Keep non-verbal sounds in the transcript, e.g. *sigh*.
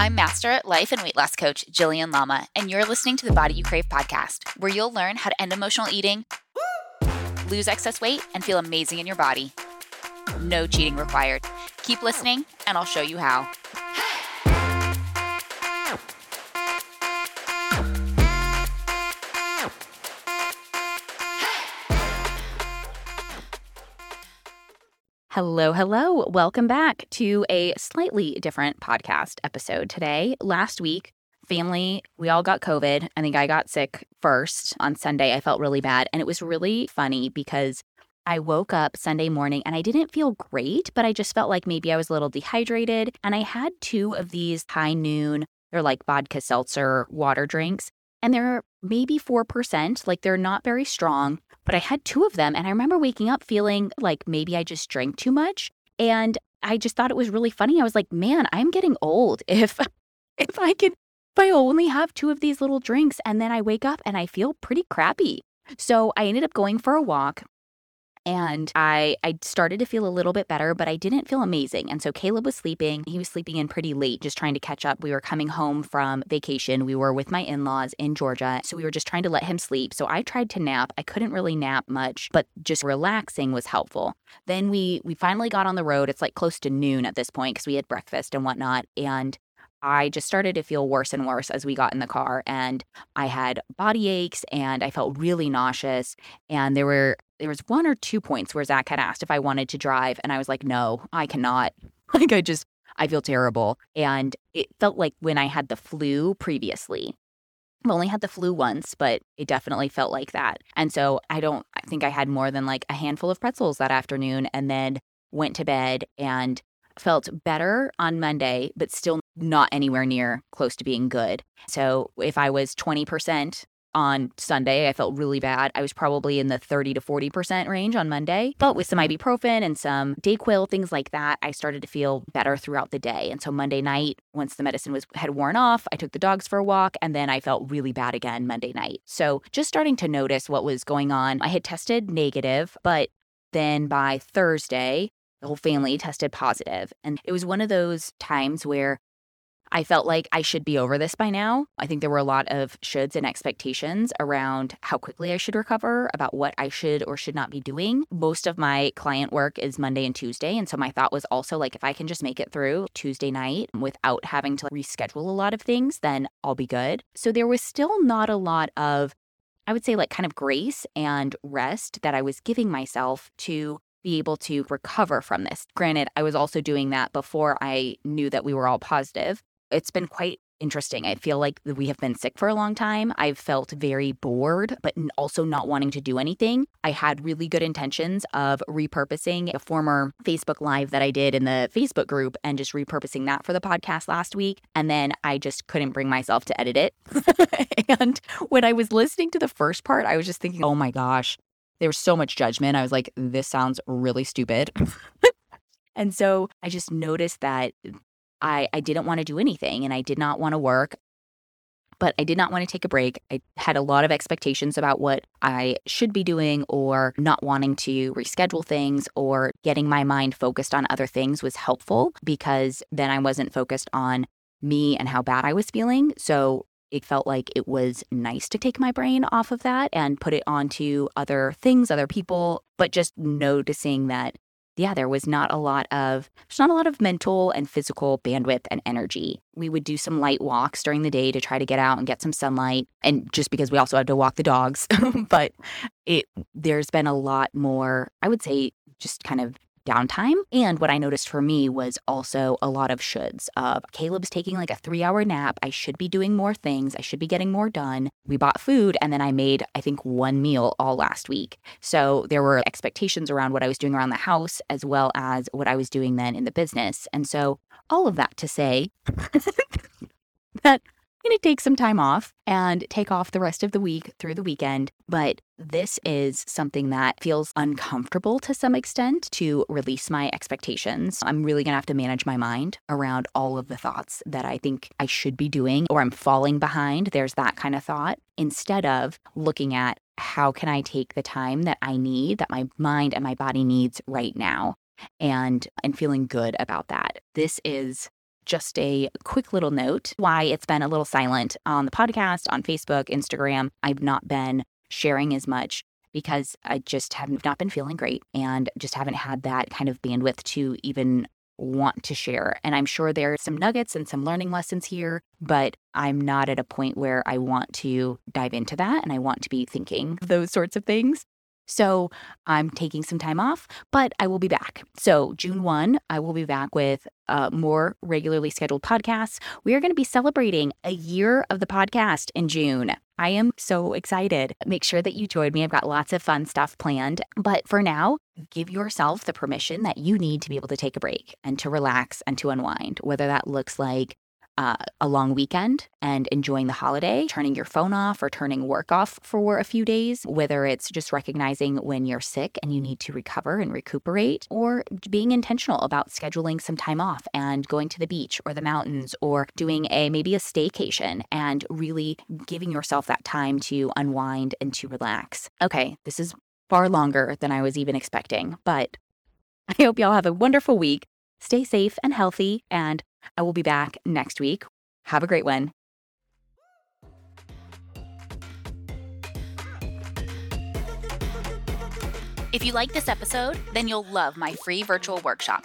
I'm Master Life and Weight Loss Coach Jillian Lama, and you're listening to the Body You Crave podcast, where you'll learn how to end emotional eating, lose excess weight, and feel amazing in your body. No cheating required. Keep listening, and I'll show you how. Hello, hello. Welcome back to a slightly different podcast episode today. Last week, family, we all got COVID. I think I got sick first on Sunday. I felt really bad. And it was really funny because I woke up Sunday morning and I didn't feel great, but I just felt like maybe I was a little dehydrated. And I had two of these high noon, they're like vodka seltzer water drinks and they're maybe 4%, like they're not very strong, but I had two of them and I remember waking up feeling like maybe I just drank too much and I just thought it was really funny. I was like, "Man, I'm getting old *laughs* if if I can if I only have two of these little drinks and then I wake up and I feel pretty crappy." So, I ended up going for a walk and I I started to feel a little bit better, but I didn't feel amazing. And so Caleb was sleeping. He was sleeping in pretty late, just trying to catch up. We were coming home from vacation. We were with my in-laws in Georgia, so we were just trying to let him sleep. So I tried to nap. I couldn't really nap much, but just relaxing was helpful. Then we we finally got on the road. It's like close to noon at this point because we had breakfast and whatnot. And I just started to feel worse and worse as we got in the car and I had body aches and I felt really nauseous and there were there was one or two points where Zach had asked if I wanted to drive and I was like no, I cannot. *laughs* Like I just I feel terrible and it felt like when I had the flu previously. I've only had the flu once, but it definitely felt like that. And so I don't I think I had more than like a handful of pretzels that afternoon and then went to bed and felt better on Monday, but still not anywhere near close to being good. So if I was 20% on Sunday, I felt really bad. I was probably in the 30 to 40% range on Monday. But with some ibuprofen and some Dayquil, things like that, I started to feel better throughout the day. And so Monday night, once the medicine was had worn off, I took the dogs for a walk and then I felt really bad again Monday night. So just starting to notice what was going on. I had tested negative, but then by Thursday, the whole family tested positive. And it was one of those times where I felt like I should be over this by now. I think there were a lot of shoulds and expectations around how quickly I should recover, about what I should or should not be doing. Most of my client work is Monday and Tuesday. And so my thought was also like, if I can just make it through Tuesday night without having to reschedule a lot of things, then I'll be good. So there was still not a lot of, I would say, like kind of grace and rest that I was giving myself to be able to recover from this. Granted, I was also doing that before I knew that we were all positive. It's been quite interesting. I feel like we have been sick for a long time. I've felt very bored, but also not wanting to do anything. I had really good intentions of repurposing a former Facebook Live that I did in the Facebook group and just repurposing that for the podcast last week. And then I just couldn't bring myself to edit it. *laughs* and when I was listening to the first part, I was just thinking, oh my gosh, there was so much judgment. I was like, this sounds really stupid. *laughs* and so I just noticed that I, I didn't want to do anything and I did not want to work, but I did not want to take a break. I had a lot of expectations about what I should be doing or not wanting to reschedule things or getting my mind focused on other things was helpful because then I wasn't focused on me and how bad I was feeling. So it felt like it was nice to take my brain off of that and put it onto other things, other people, but just noticing that yeah, there was not a lot of there's not a lot of mental and physical bandwidth and energy. We would do some light walks during the day to try to get out and get some sunlight and just because we also had to walk the dogs, *laughs* but it there's been a lot more, I would say just kind of downtime. And what I noticed for me was also a lot of shoulds of Caleb's taking like a three hour nap. I should be doing more things. I should be getting more done. We bought food and then I made, I think, one meal all last week. So there were expectations around what I was doing around the house as well as what I was doing then in the business. And so all of that to say *laughs* that going to take some time off and take off the rest of the week through the weekend. But this is something that feels uncomfortable to some extent to release my expectations. I'm really going to have to manage my mind around all of the thoughts that I think I should be doing or I'm falling behind. There's that kind of thought instead of looking at how can I take the time that I need, that my mind and my body needs right now and and feeling good about that. This is just a quick little note why it's been a little silent on the podcast, on Facebook, Instagram. I've not been sharing as much because I just have not been feeling great and just haven't had that kind of bandwidth to even want to share. And I'm sure there are some nuggets and some learning lessons here, but I'm not at a point where I want to dive into that and I want to be thinking those sorts of things. So I'm taking some time off, but I will be back. So June 1, I will be back with uh, more regularly scheduled podcasts. We are going to be celebrating a year of the podcast in June. I am so excited. Make sure that you join me. I've got lots of fun stuff planned. But for now, give yourself the permission that you need to be able to take a break and to relax and to unwind, whether that looks like uh, a long weekend and enjoying the holiday, turning your phone off or turning work off for a few days, whether it's just recognizing when you're sick and you need to recover and recuperate, or being intentional about scheduling some time off and going to the beach or the mountains or doing a maybe a staycation and really giving yourself that time to unwind and to relax. Okay, this is far longer than I was even expecting, but I hope y'all have a wonderful week. Stay safe and healthy, and I will be back next week. Have a great one. If you like this episode, then you'll love my free virtual workshop